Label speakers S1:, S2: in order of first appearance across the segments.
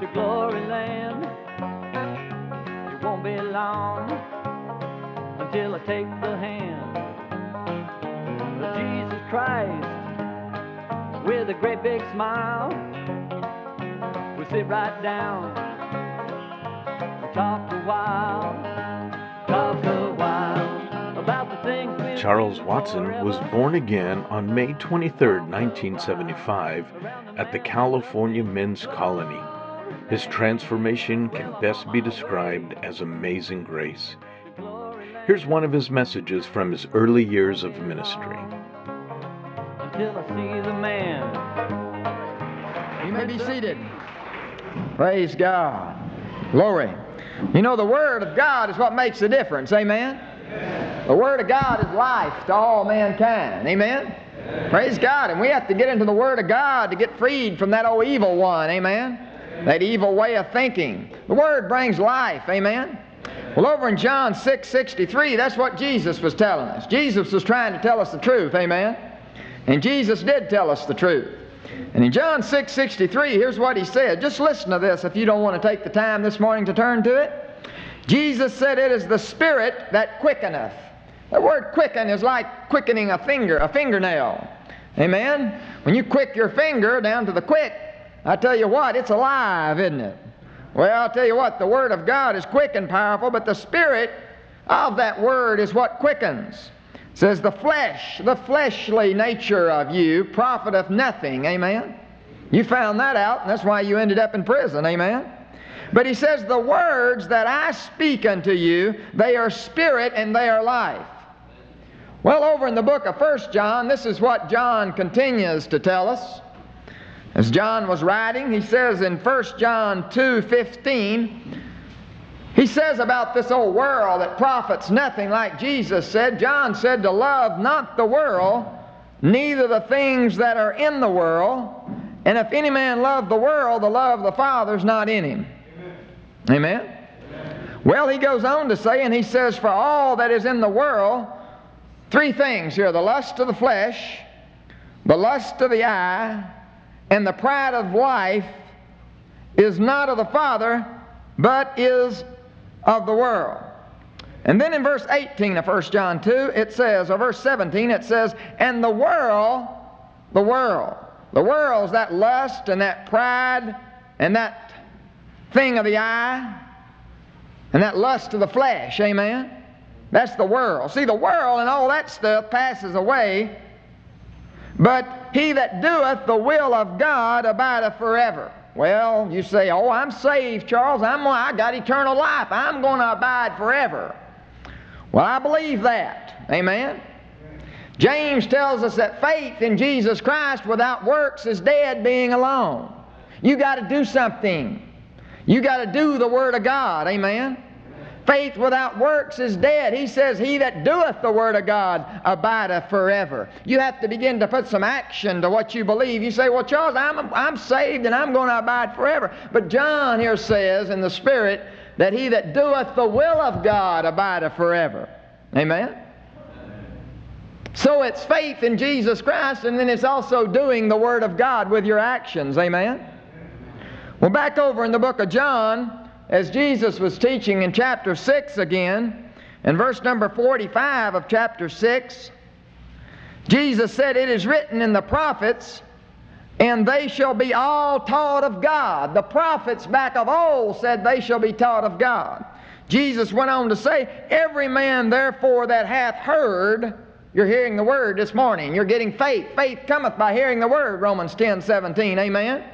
S1: to glory land. It won't be long until I take the hand of Jesus Christ with a great big smile. We sit right down, and talk a while, talk a while about the things
S2: Charles Watson was born again on May 23, 1975, at the California Men's Colony. His transformation can best be described as amazing grace. Here's one of his messages from his early years of ministry.
S1: until I see the man.
S3: You may be seated. Praise God. Glory. You know, the Word of God is what makes the difference. Amen? The Word of God is life to all mankind. Amen? Praise God. And we have to get into the Word of God to get freed from that old evil one. Amen? That evil way of thinking. The Word brings life. Amen? Well, over in John 6 63, that's what Jesus was telling us. Jesus was trying to tell us the truth. Amen? And Jesus did tell us the truth. And in John 6 63, here's what he said. Just listen to this if you don't want to take the time this morning to turn to it. Jesus said, It is the Spirit that quickeneth. The word quicken is like quickening a finger, a fingernail. Amen? When you quick your finger down to the quick, I tell you what, it's alive, isn't it? Well, I'll tell you what, the Word of God is quick and powerful, but the Spirit of that Word is what quickens. It says, The flesh, the fleshly nature of you profiteth nothing. Amen? You found that out, and that's why you ended up in prison. Amen? But he says, The words that I speak unto you, they are spirit and they are life. Well, over in the book of First John, this is what John continues to tell us. As John was writing, he says in 1 John 2:15, he says about this old world that profits nothing, like Jesus said. John said to love not the world, neither the things that are in the world. And if any man love the world, the love of the Father is not in him. Amen. Well, he goes on to say, and he says, For all that is in the world, three things here the lust of the flesh, the lust of the eye, and the pride of life is not of the Father, but is of the world. And then in verse 18 of 1 John 2, it says, or verse 17, it says, And the world, the world, the world is that lust and that pride and that thing of the eye and that lust of the flesh, amen? That's the world. See, the world and all that stuff passes away, but he that doeth the will of God abideth forever. Well, you say, Oh, I'm saved, Charles. I'm, I got eternal life. I'm going to abide forever. Well, I believe that. Amen? James tells us that faith in Jesus Christ without works is dead being alone. You got to do something. You got to do the Word of God. Amen? Faith without works is dead. He says, He that doeth the Word of God abideth forever. You have to begin to put some action to what you believe. You say, Well, Charles, I'm, I'm saved and I'm going to abide forever. But John here says in the Spirit that he that doeth the will of God abideth forever. Amen? So it's faith in Jesus Christ, and then it's also doing the Word of God with your actions. Amen? Well, back over in the book of John, as Jesus was teaching in chapter 6 again, in verse number 45 of chapter 6, Jesus said, It is written in the prophets, and they shall be all taught of God. The prophets back of old said they shall be taught of God. Jesus went on to say, Every man therefore that hath heard, you're hearing the word this morning. You're getting faith. Faith cometh by hearing the word, Romans 10 17. Amen.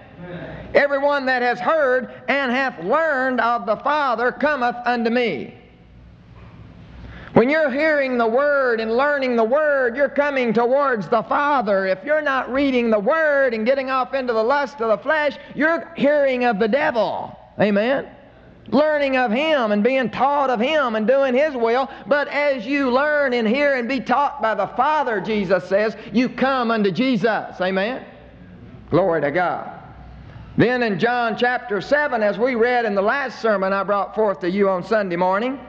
S3: Everyone that has heard and hath learned of the Father cometh unto me. When you're hearing the Word and learning the Word, you're coming towards the Father. If you're not reading the Word and getting off into the lust of the flesh, you're hearing of the devil. Amen? Learning of Him and being taught of Him and doing His will. But as you learn and hear and be taught by the Father, Jesus says, you come unto Jesus. Amen? Glory to God. Then in John chapter 7, as we read in the last sermon I brought forth to you on Sunday morning,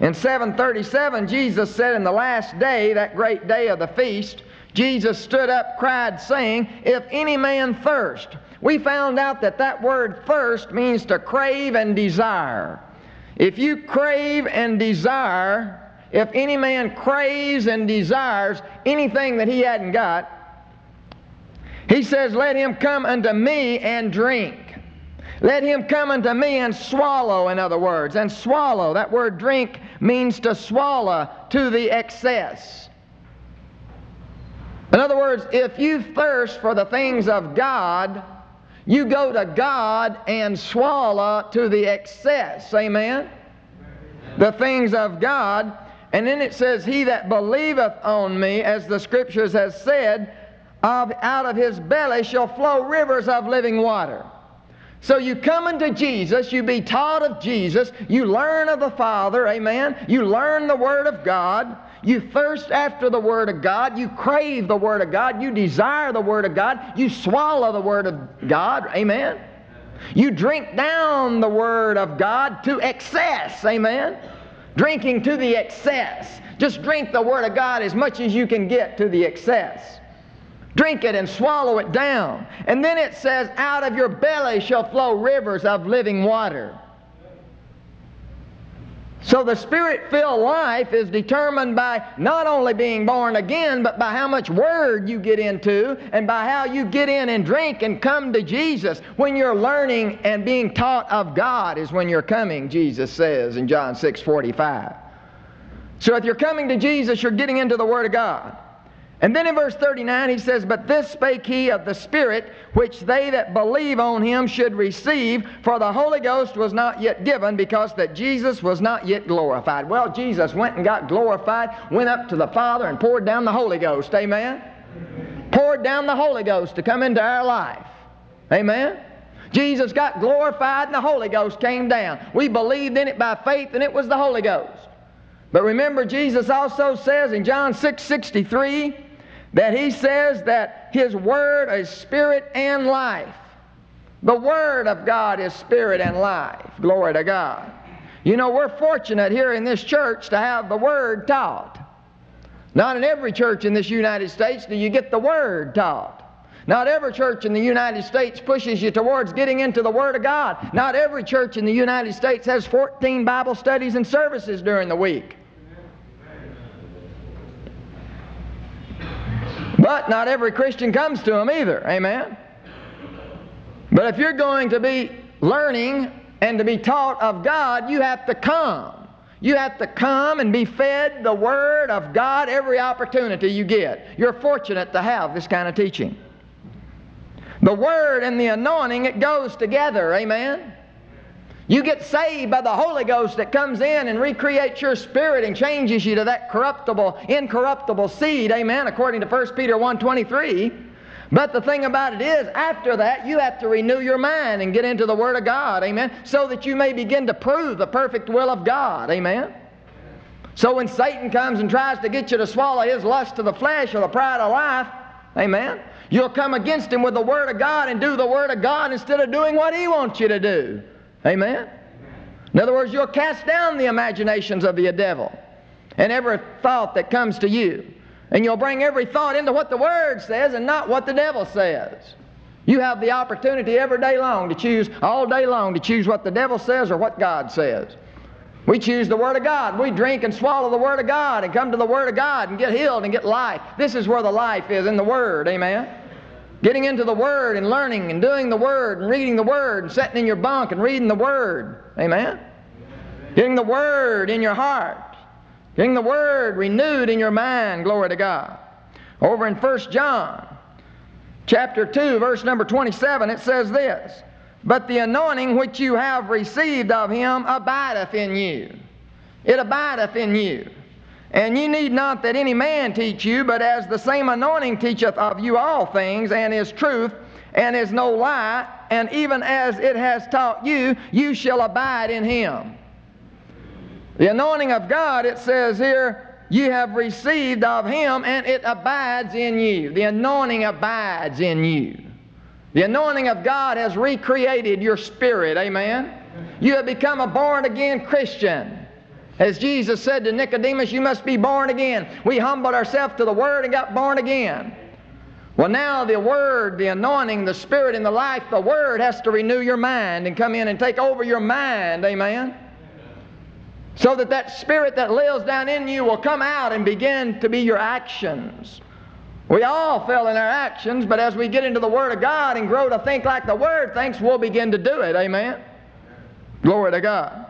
S3: in 737, Jesus said in the last day, that great day of the feast, Jesus stood up, cried, saying, If any man thirst. We found out that that word thirst means to crave and desire. If you crave and desire, if any man craves and desires anything that he hadn't got, he says, Let him come unto me and drink. Let him come unto me and swallow, in other words. And swallow, that word drink means to swallow to the excess. In other words, if you thirst for the things of God, you go to God and swallow to the excess. Amen? The things of God. And then it says, He that believeth on me, as the scriptures has said, of, out of his belly shall flow rivers of living water. So you come into Jesus, you be taught of Jesus, you learn of the Father, amen. You learn the Word of God, you thirst after the Word of God, you crave the Word of God, you desire the Word of God, you swallow the Word of God, amen. You drink down the Word of God to excess, amen. Drinking to the excess. Just drink the Word of God as much as you can get to the excess. Drink it and swallow it down. And then it says, Out of your belly shall flow rivers of living water. So the spirit filled life is determined by not only being born again, but by how much word you get into and by how you get in and drink and come to Jesus. When you're learning and being taught of God is when you're coming, Jesus says in John 6 45. So if you're coming to Jesus, you're getting into the Word of God. And then in verse 39 he says, But this spake he of the Spirit, which they that believe on him should receive, for the Holy Ghost was not yet given, because that Jesus was not yet glorified. Well, Jesus went and got glorified, went up to the Father and poured down the Holy Ghost. Amen? Amen. Poured down the Holy Ghost to come into our life. Amen? Jesus got glorified and the Holy Ghost came down. We believed in it by faith and it was the Holy Ghost. But remember, Jesus also says in John 6 63, that he says that his word is spirit and life. The word of God is spirit and life. Glory to God. You know, we're fortunate here in this church to have the word taught. Not in every church in this United States do you get the word taught. Not every church in the United States pushes you towards getting into the Word of God. Not every church in the United States has 14 Bible studies and services during the week. But not every Christian comes to them either. Amen? But if you're going to be learning and to be taught of God, you have to come. You have to come and be fed the Word of God every opportunity you get. You're fortunate to have this kind of teaching. The Word and the anointing, it goes together. Amen? You get saved by the Holy Ghost that comes in and recreates your spirit and changes you to that corruptible, incorruptible seed, amen, according to 1 Peter 1.23. But the thing about it is, after that, you have to renew your mind and get into the Word of God, amen, so that you may begin to prove the perfect will of God, amen. So when Satan comes and tries to get you to swallow his lust of the flesh or the pride of life, amen, you'll come against him with the Word of God and do the Word of God instead of doing what he wants you to do. Amen? In other words, you'll cast down the imaginations of the devil and every thought that comes to you. And you'll bring every thought into what the Word says and not what the devil says. You have the opportunity every day long to choose, all day long, to choose what the devil says or what God says. We choose the Word of God. We drink and swallow the Word of God and come to the Word of God and get healed and get life. This is where the life is in the Word. Amen? Getting into the Word and learning and doing the Word and reading the Word and sitting in your bunk and reading the Word. Amen? Getting the Word in your heart. Getting the Word renewed in your mind. Glory to God. Over in 1 John chapter 2, verse number 27, it says this But the anointing which you have received of him abideth in you. It abideth in you. And ye need not that any man teach you, but as the same anointing teacheth of you all things, and is truth, and is no lie, and even as it has taught you, you shall abide in him. The anointing of God, it says here, you have received of him, and it abides in you. The anointing abides in you. The anointing of God has recreated your spirit, amen? You have become a born again Christian. As Jesus said to Nicodemus, you must be born again. We humbled ourselves to the Word and got born again. Well, now the Word, the anointing, the Spirit, and the life, the Word has to renew your mind and come in and take over your mind. Amen? So that that Spirit that lives down in you will come out and begin to be your actions. We all fail in our actions, but as we get into the Word of God and grow to think like the Word thinks, we'll begin to do it. Amen? Glory to God.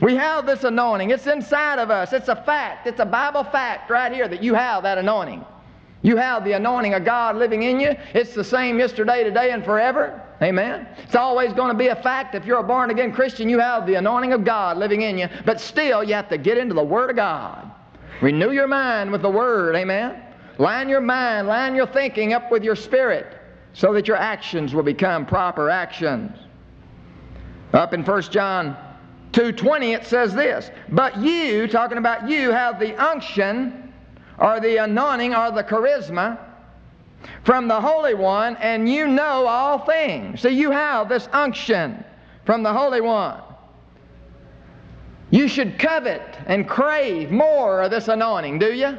S3: We have this anointing. It's inside of us. It's a fact. It's a Bible fact right here that you have that anointing. You have the anointing of God living in you. It's the same yesterday, today, and forever. Amen. It's always going to be a fact. If you're a born again Christian, you have the anointing of God living in you. But still, you have to get into the Word of God. Renew your mind with the Word. Amen. Line your mind, line your thinking up with your spirit so that your actions will become proper actions. Up in 1 John 2.20 it says this, But you, talking about you, have the unction or the anointing or the charisma from the Holy One, and you know all things. So you have this unction from the Holy One. You should covet and crave more of this anointing, do you?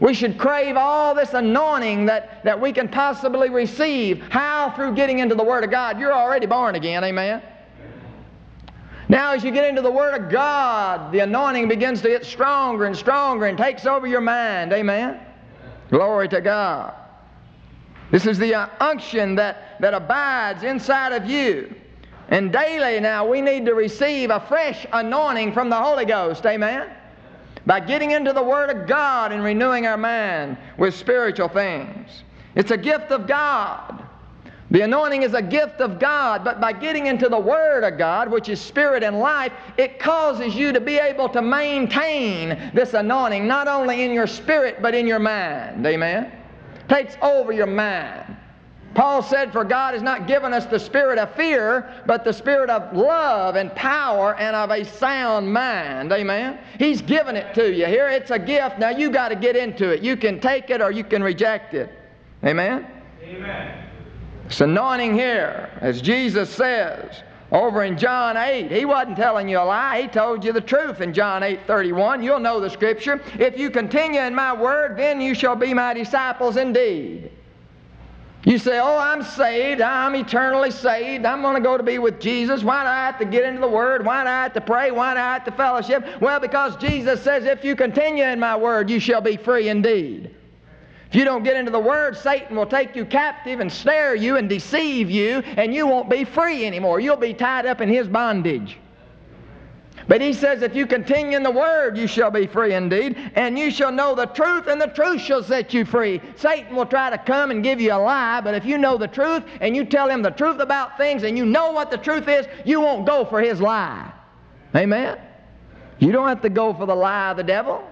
S3: We should crave all this anointing that, that we can possibly receive. How? Through getting into the Word of God. You're already born again, amen? Now, as you get into the Word of God, the anointing begins to get stronger and stronger and takes over your mind, amen? Glory to God. This is the unction that, that abides inside of you. And daily now we need to receive a fresh anointing from the Holy Ghost, amen? by getting into the Word of God and renewing our mind with spiritual things. It's a gift of God. The anointing is a gift of God, but by getting into the Word of God, which is spirit and life, it causes you to be able to maintain this anointing not only in your spirit but in your mind. Amen? Takes over your mind. Paul said, For God has not given us the spirit of fear, but the spirit of love and power and of a sound mind. Amen? He's given it to you. Here it's a gift. Now you got to get into it. You can take it or you can reject it. Amen? Amen. It's anointing here, as Jesus says over in John 8. He wasn't telling you a lie. He told you the truth in John 8 31. You'll know the scripture. If you continue in my word, then you shall be my disciples indeed. You say, Oh, I'm saved. I'm eternally saved. I'm going to go to be with Jesus. Why do I have to get into the Word? Why do I have to pray? Why do I have to fellowship? Well, because Jesus says, If you continue in my Word, you shall be free indeed. If you don't get into the Word, Satan will take you captive and snare you and deceive you, and you won't be free anymore. You'll be tied up in his bondage. But he says, if you continue in the word, you shall be free indeed, and you shall know the truth, and the truth shall set you free. Satan will try to come and give you a lie, but if you know the truth and you tell him the truth about things and you know what the truth is, you won't go for his lie. Amen? You don't have to go for the lie of the devil.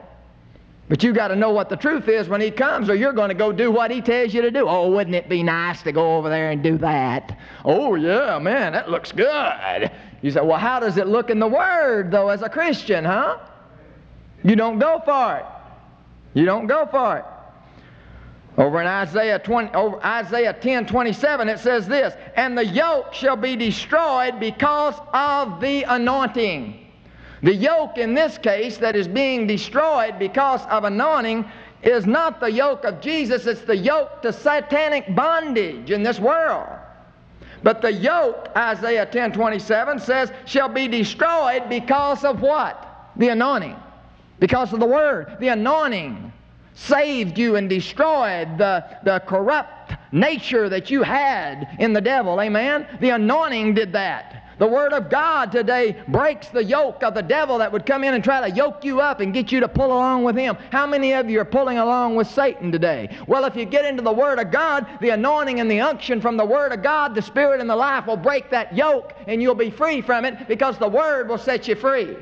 S3: But you got to know what the truth is when he comes, or you're going to go do what he tells you to do. Oh, wouldn't it be nice to go over there and do that? Oh, yeah, man, that looks good. You say, well, how does it look in the Word, though, as a Christian, huh? You don't go for it. You don't go for it. Over in Isaiah 20, over Isaiah 10, 27, it says this, and the yoke shall be destroyed because of the anointing. The yoke in this case that is being destroyed because of anointing is not the yoke of Jesus, it's the yoke to satanic bondage in this world. But the yoke, Isaiah 10 27 says, shall be destroyed because of what? The anointing. Because of the word. The anointing saved you and destroyed the, the corrupt nature that you had in the devil. Amen? The anointing did that. The Word of God today breaks the yoke of the devil that would come in and try to yoke you up and get you to pull along with him. How many of you are pulling along with Satan today? Well, if you get into the Word of God, the anointing and the unction from the Word of God, the Spirit and the life will break that yoke and you'll be free from it because the Word will set you free.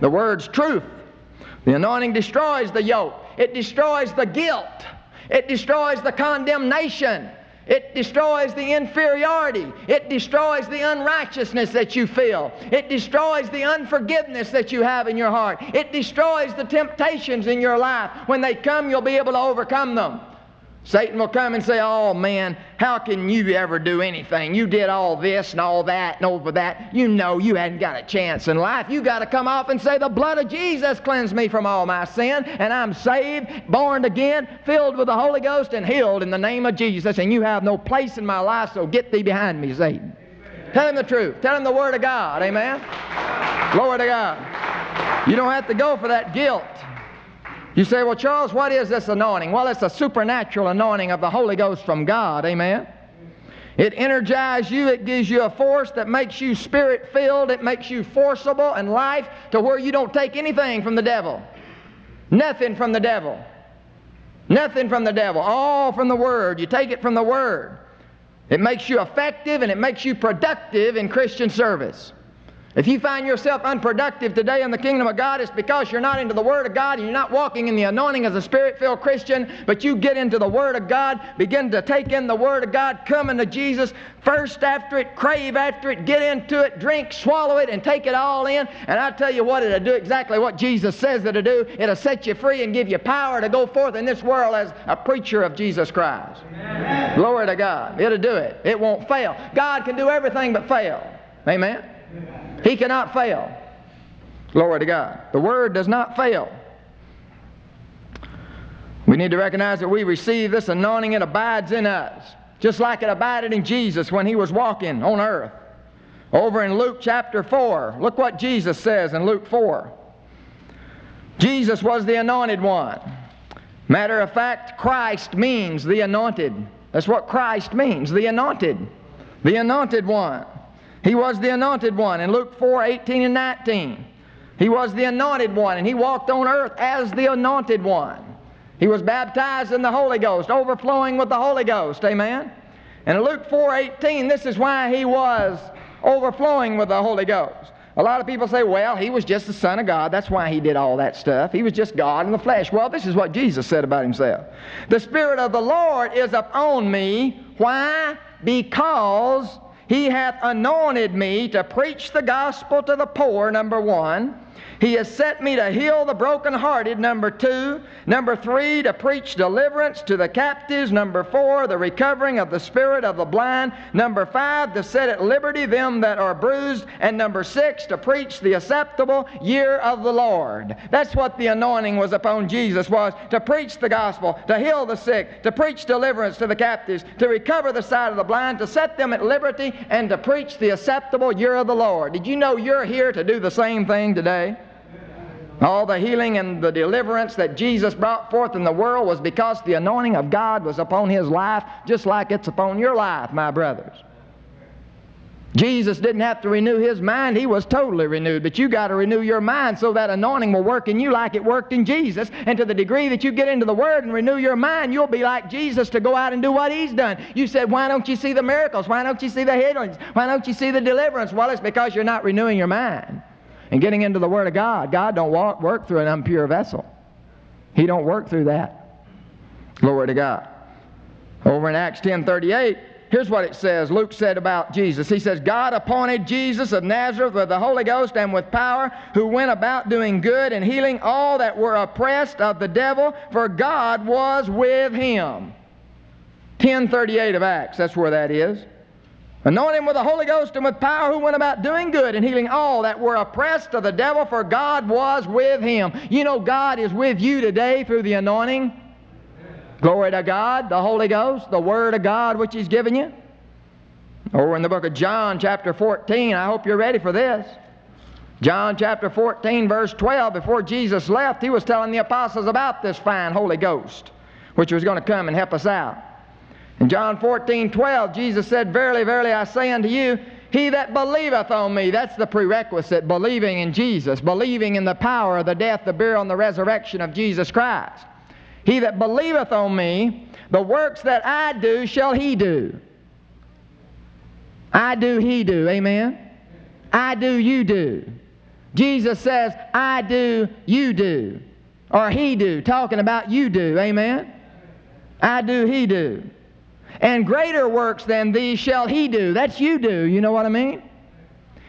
S3: The Word's truth. The anointing destroys the yoke, it destroys the guilt, it destroys the condemnation. It destroys the inferiority. It destroys the unrighteousness that you feel. It destroys the unforgiveness that you have in your heart. It destroys the temptations in your life. When they come, you'll be able to overcome them. Satan will come and say, Oh man, how can you ever do anything? You did all this and all that and over that. You know you hadn't got a chance in life. You got to come off and say, The blood of Jesus cleansed me from all my sin, and I'm saved, born again, filled with the Holy Ghost, and healed in the name of Jesus, and you have no place in my life, so get thee behind me, Satan. Tell him the truth. Tell him the Word of God. Amen. Glory to God. You don't have to go for that guilt. You say, well, Charles, what is this anointing? Well, it's a supernatural anointing of the Holy Ghost from God. Amen. It energizes you. It gives you a force that makes you spirit filled. It makes you forcible in life to where you don't take anything from the devil. Nothing from the devil. Nothing from the devil. All from the Word. You take it from the Word. It makes you effective and it makes you productive in Christian service. If you find yourself unproductive today in the kingdom of God, it's because you're not into the Word of God and you're not walking in the anointing as a Spirit filled Christian, but you get into the Word of God, begin to take in the Word of God, come into Jesus, thirst after it, crave after it, get into it, drink, swallow it, and take it all in. And I tell you what, it'll do exactly what Jesus says it'll do. It'll set you free and give you power to go forth in this world as a preacher of Jesus Christ. Amen. Glory to God. It'll do it. It won't fail. God can do everything but fail. Amen. He cannot fail. Glory to God. The Word does not fail. We need to recognize that we receive this anointing, it abides in us, just like it abided in Jesus when he was walking on earth. Over in Luke chapter 4, look what Jesus says in Luke 4. Jesus was the anointed one. Matter of fact, Christ means the anointed. That's what Christ means, the anointed. The anointed one. He was the anointed one in Luke 4 18 and 19. He was the anointed one, and he walked on earth as the anointed one. He was baptized in the Holy Ghost, overflowing with the Holy Ghost. Amen. And in Luke 4 18, this is why he was overflowing with the Holy Ghost. A lot of people say, well, he was just the Son of God. That's why he did all that stuff. He was just God in the flesh. Well, this is what Jesus said about himself. The Spirit of the Lord is upon me. Why? Because he hath anointed me to preach the gospel to the poor, number one. He has set me to heal the brokenhearted, number two. Number three, to preach deliverance to the captives. Number four, the recovering of the spirit of the blind. Number five, to set at liberty them that are bruised. And number six, to preach the acceptable year of the Lord. That's what the anointing was upon Jesus was to preach the gospel, to heal the sick, to preach deliverance to the captives, to recover the sight of the blind, to set them at liberty, and to preach the acceptable year of the Lord. Did you know you're here to do the same thing today? All the healing and the deliverance that Jesus brought forth in the world was because the anointing of God was upon his life, just like it's upon your life, my brothers. Jesus didn't have to renew his mind, he was totally renewed. But you got to renew your mind so that anointing will work in you like it worked in Jesus. And to the degree that you get into the Word and renew your mind, you'll be like Jesus to go out and do what he's done. You said, Why don't you see the miracles? Why don't you see the healings? Why don't you see the deliverance? Well, it's because you're not renewing your mind and getting into the Word of God. God don't walk, work through an impure vessel. He don't work through that. Glory to God. Over in Acts 10:38, here's what it says. Luke said about Jesus. He says, God appointed Jesus of Nazareth with the Holy Ghost and with power, who went about doing good and healing all that were oppressed of the devil, for God was with him. 1038 of Acts, that's where that is. Anoint him with the Holy Ghost and with power, who went about doing good and healing all that were oppressed of the devil, for God was with him. You know, God is with you today through the anointing. Glory to God, the Holy Ghost, the Word of God which He's given you. Over in the book of John, chapter 14, I hope you're ready for this. John chapter 14, verse 12, before Jesus left, He was telling the apostles about this fine Holy Ghost, which was going to come and help us out. In John 14, 12, Jesus said, Verily, verily, I say unto you, he that believeth on me, that's the prerequisite, believing in Jesus, believing in the power of the death, the burial, and the resurrection of Jesus Christ. He that believeth on me, the works that I do shall he do. I do, he do. Amen? I do, you do. Jesus says, I do, you do. Or he do, talking about you do. Amen? I do, he do. And greater works than these shall he do. That's you do. You know what I mean?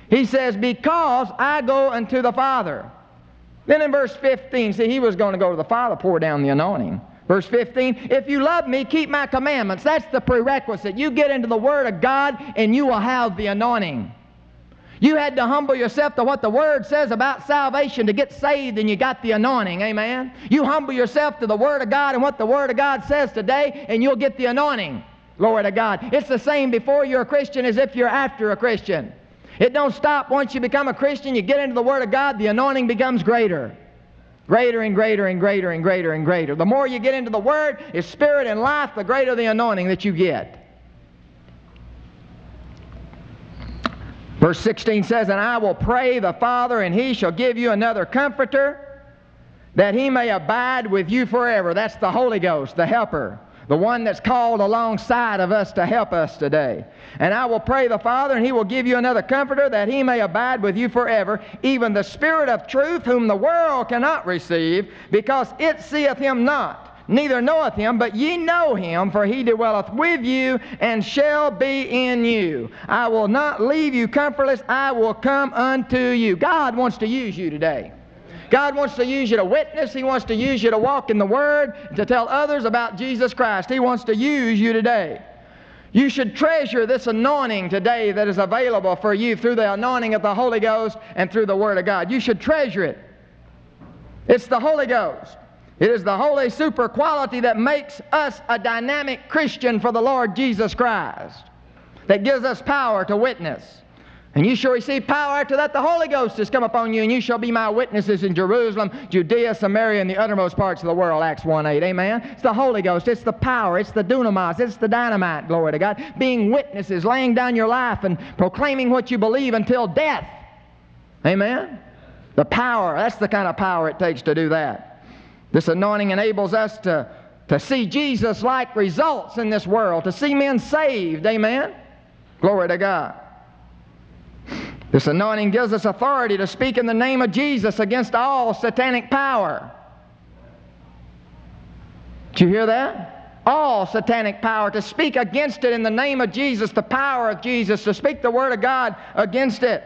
S3: He says, Because I go unto the Father. Then in verse 15, see, he was going to go to the Father, pour down the anointing. Verse 15, if you love me, keep my commandments. That's the prerequisite. You get into the Word of God and you will have the anointing. You had to humble yourself to what the Word says about salvation to get saved, and you got the anointing. Amen. You humble yourself to the Word of God and what the Word of God says today, and you'll get the anointing. Glory to God. It's the same before you're a Christian as if you're after a Christian. It don't stop once you become a Christian, you get into the Word of God, the anointing becomes greater. Greater and greater and greater and greater and greater. The more you get into the Word, His Spirit and life, the greater the anointing that you get. Verse 16 says, And I will pray the Father, and he shall give you another comforter, that he may abide with you forever. That's the Holy Ghost, the helper, the one that's called alongside of us to help us today. And I will pray the Father, and he will give you another comforter, that he may abide with you forever, even the Spirit of truth, whom the world cannot receive, because it seeth him not neither knoweth him, but ye know him, for he dwelleth with you and shall be in you. I will not leave you comfortless, I will come unto you. God wants to use you today. God wants to use you to witness. He wants to use you to walk in the Word, to tell others about Jesus Christ. He wants to use you today. You should treasure this anointing today that is available for you through the anointing of the Holy Ghost and through the Word of God. You should treasure it. It's the Holy Ghost. It is the holy super quality that makes us a dynamic Christian for the Lord Jesus Christ, that gives us power to witness. And you shall receive power after that the Holy Ghost has come upon you, and you shall be my witnesses in Jerusalem, Judea, Samaria, and the uttermost parts of the world. Acts 1 8. Amen. It's the Holy Ghost, it's the power, it's the dunamis, it's the dynamite, glory to God. Being witnesses, laying down your life and proclaiming what you believe until death. Amen. The power, that's the kind of power it takes to do that. This anointing enables us to, to see Jesus like results in this world, to see men saved. Amen? Glory to God. This anointing gives us authority to speak in the name of Jesus against all satanic power. Did you hear that? All satanic power, to speak against it in the name of Jesus, the power of Jesus, to speak the Word of God against it.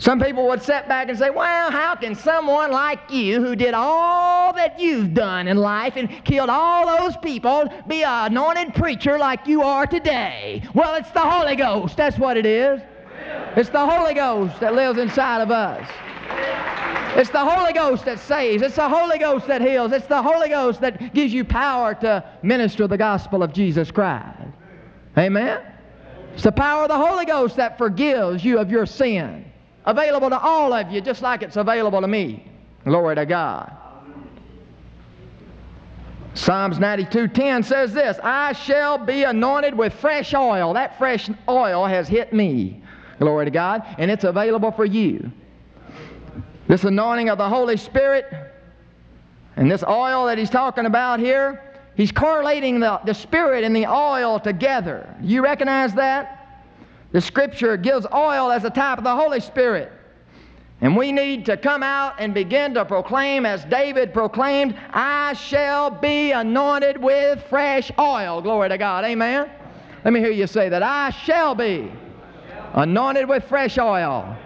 S3: Some people would sit back and say, Well, how can someone like you, who did all that you've done in life and killed all those people, be an anointed preacher like you are today? Well, it's the Holy Ghost. That's what it is. It's the Holy Ghost that lives inside of us. It's the Holy Ghost that saves. It's the Holy Ghost that heals. It's the Holy Ghost that gives you power to minister the gospel of Jesus Christ. Amen? It's the power of the Holy Ghost that forgives you of your sin available to all of you just like it's available to me. Glory to God. Psalms 92:10 says this, I shall be anointed with fresh oil. That fresh oil has hit me. Glory to God. And it's available for you. This anointing of the Holy Spirit and this oil that he's talking about here, he's correlating the, the Spirit and the oil together. You recognize that? The Scripture gives oil as a type of the Holy Spirit. And we need to come out and begin to proclaim, as David proclaimed, I shall be anointed with fresh oil. Glory to God. Amen. Let me hear you say that. I shall be anointed with fresh oil.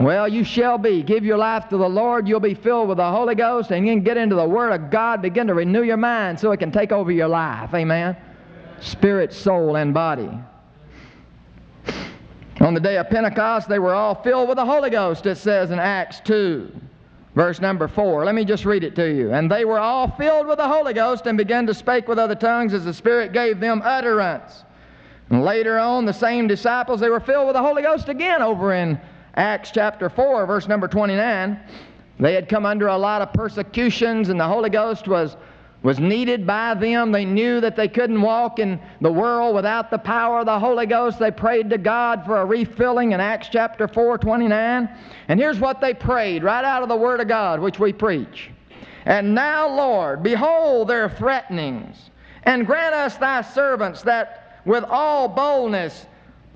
S3: Well, you shall be. Give your life to the Lord. You'll be filled with the Holy Ghost, and you can get into the Word of God. Begin to renew your mind so it can take over your life. Amen. Spirit, soul, and body. On the day of Pentecost, they were all filled with the Holy Ghost, it says in Acts 2, verse number 4. Let me just read it to you. And they were all filled with the Holy Ghost and began to speak with other tongues as the Spirit gave them utterance. And later on, the same disciples, they were filled with the Holy Ghost again over in Acts chapter 4, verse number 29. They had come under a lot of persecutions, and the Holy Ghost was was needed by them. They knew that they couldn't walk in the world without the power of the Holy Ghost. They prayed to God for a refilling in Acts chapter 4, 29. And here's what they prayed right out of the Word of God, which we preach. And now, Lord, behold their threatenings, and grant us thy servants that with all boldness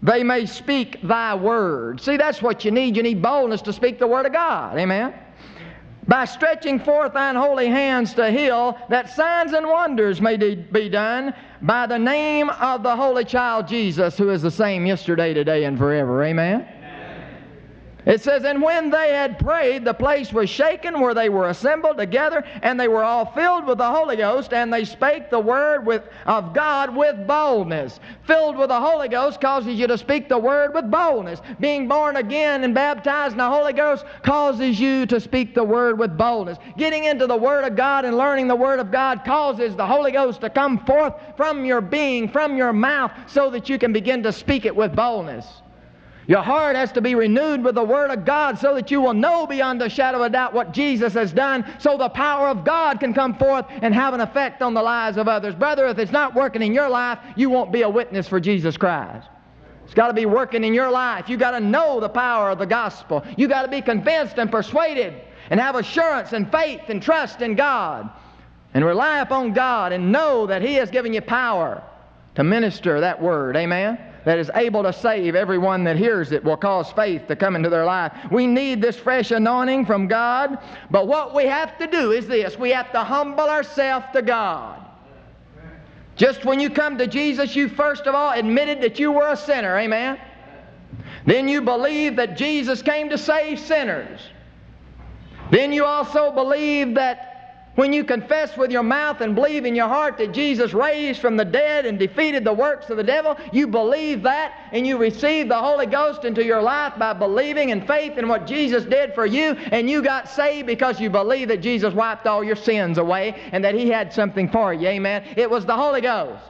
S3: they may speak thy word. See, that's what you need. You need boldness to speak the Word of God. Amen by stretching forth thine holy hands to heal, that signs and wonders may be done by the name of the Holy Child Jesus, who is the same yesterday, today, and forever. Amen? It says, And when they had prayed, the place was shaken where they were assembled together, and they were all filled with the Holy Ghost, and they spake the word with, of God with boldness. Filled with the Holy Ghost causes you to speak the word with boldness. Being born again and baptized in the Holy Ghost causes you to speak the word with boldness. Getting into the Word of God and learning the Word of God causes the Holy Ghost to come forth from your being, from your mouth, so that you can begin to speak it with boldness. Your heart has to be renewed with the Word of God so that you will know beyond a shadow of a doubt what Jesus has done, so the power of God can come forth and have an effect on the lives of others. Brother, if it's not working in your life, you won't be a witness for Jesus Christ. It's got to be working in your life. You've got to know the power of the gospel. You've got to be convinced and persuaded and have assurance and faith and trust in God and rely upon God and know that He has given you power to minister that word. Amen? That is able to save everyone that hears it, will cause faith to come into their life. We need this fresh anointing from God, but what we have to do is this we have to humble ourselves to God. Just when you come to Jesus, you first of all admitted that you were a sinner. Amen? Then you believe that Jesus came to save sinners. Then you also believe that when you confess with your mouth and believe in your heart that Jesus raised from the dead and defeated the works of the devil, you believe that and you receive the Holy Ghost into your life by believing and faith in what Jesus did for you, and you got saved because you believe that Jesus wiped all your sins away and that He had something for you. Amen. It was the Holy Ghost.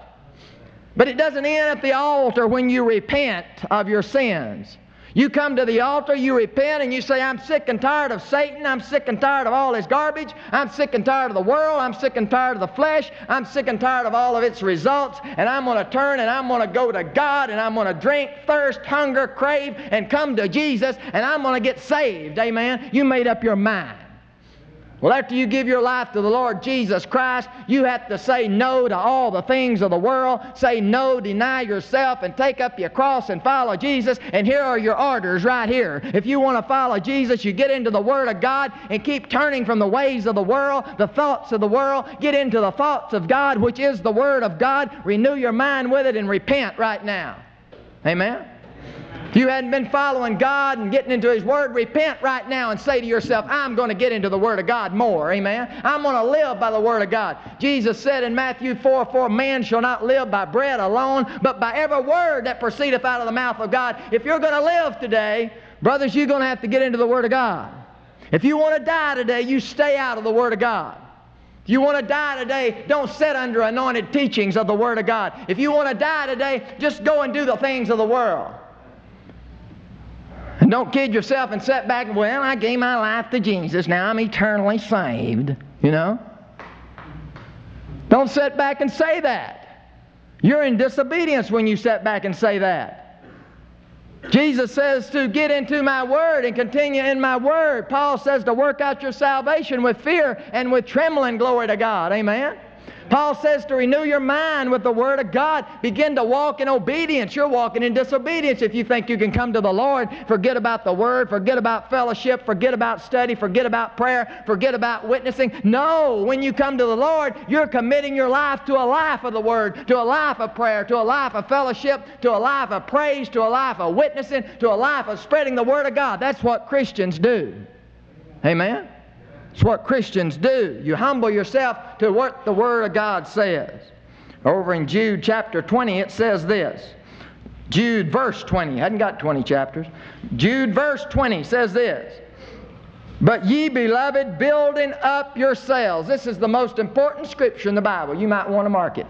S3: But it doesn't end at the altar when you repent of your sins. You come to the altar, you repent, and you say, I'm sick and tired of Satan. I'm sick and tired of all his garbage. I'm sick and tired of the world. I'm sick and tired of the flesh. I'm sick and tired of all of its results. And I'm going to turn and I'm going to go to God and I'm going to drink, thirst, hunger, crave, and come to Jesus and I'm going to get saved. Amen. You made up your mind. Well, after you give your life to the Lord Jesus Christ, you have to say no to all the things of the world. Say no, deny yourself, and take up your cross and follow Jesus. And here are your orders right here. If you want to follow Jesus, you get into the Word of God and keep turning from the ways of the world, the thoughts of the world. Get into the thoughts of God, which is the Word of God. Renew your mind with it and repent right now. Amen. You hadn't been following God and getting into His Word, repent right now and say to yourself, I'm going to get into the Word of God more. Amen. I'm going to live by the Word of God. Jesus said in Matthew 4 4, Man shall not live by bread alone, but by every word that proceedeth out of the mouth of God. If you're going to live today, brothers, you're going to have to get into the Word of God. If you want to die today, you stay out of the Word of God. If you want to die today, don't sit under anointed teachings of the Word of God. If you want to die today, just go and do the things of the world. And don't kid yourself and sit back well, I gave my life to Jesus. Now I'm eternally saved. You know? Don't sit back and say that. You're in disobedience when you sit back and say that. Jesus says to get into my word and continue in my word. Paul says to work out your salvation with fear and with trembling. Glory to God. Amen. Paul says to renew your mind with the Word of God. Begin to walk in obedience. You're walking in disobedience if you think you can come to the Lord, forget about the Word, forget about fellowship, forget about study, forget about prayer, forget about witnessing. No, when you come to the Lord, you're committing your life to a life of the Word, to a life of prayer, to a life of fellowship, to a life of praise, to a life of witnessing, to a life of spreading the Word of God. That's what Christians do. Amen? It's what Christians do. You humble yourself to what the Word of God says. Over in Jude chapter 20, it says this. Jude verse 20. I hadn't got 20 chapters. Jude verse 20 says this. But ye beloved, building up yourselves. This is the most important scripture in the Bible. You might want to mark it.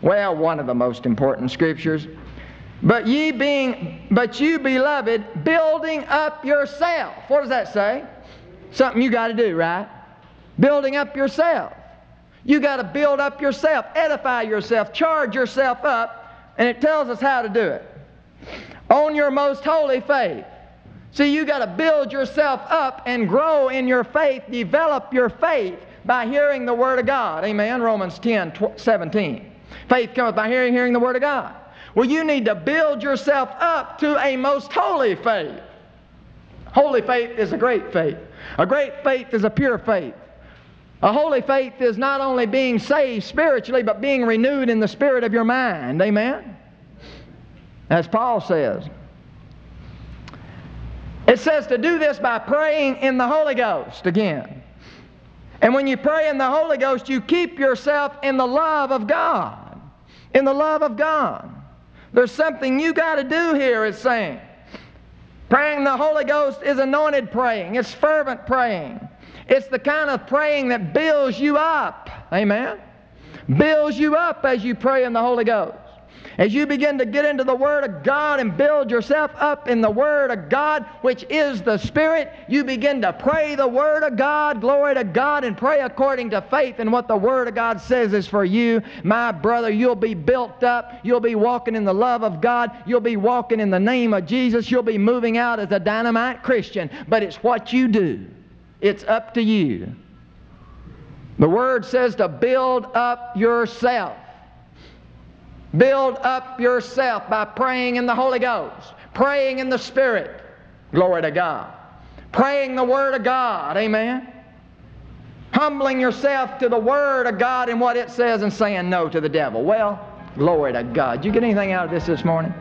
S3: Well, one of the most important scriptures. But ye being, but you beloved, building up yourself. What does that say? Something you got to do, right? Building up yourself. You got to build up yourself, edify yourself, charge yourself up, and it tells us how to do it. On your most holy faith. See, you got to build yourself up and grow in your faith, develop your faith by hearing the Word of God. Amen. Romans 10 17. Faith cometh by hearing, hearing the Word of God. Well, you need to build yourself up to a most holy faith. Holy faith is a great faith. A great faith is a pure faith. A holy faith is not only being saved spiritually, but being renewed in the spirit of your mind. Amen? As Paul says. It says to do this by praying in the Holy Ghost again. And when you pray in the Holy Ghost, you keep yourself in the love of God. In the love of God. There's something you got to do here, it's saying. Praying the Holy Ghost is anointed praying, it's fervent praying. It's the kind of praying that builds you up. Amen? Builds you up as you pray in the Holy Ghost. As you begin to get into the Word of God and build yourself up in the Word of God, which is the Spirit, you begin to pray the Word of God, glory to God, and pray according to faith and what the Word of God says is for you. My brother, you'll be built up. You'll be walking in the love of God. You'll be walking in the name of Jesus. You'll be moving out as a dynamite Christian. But it's what you do, it's up to you. The Word says to build up yourself. Build up yourself by praying in the Holy Ghost, praying in the Spirit. Glory to God. Praying the Word of God. Amen. Humbling yourself to the Word of God and what it says and saying no to the devil. Well, glory to God. Did you get anything out of this this morning?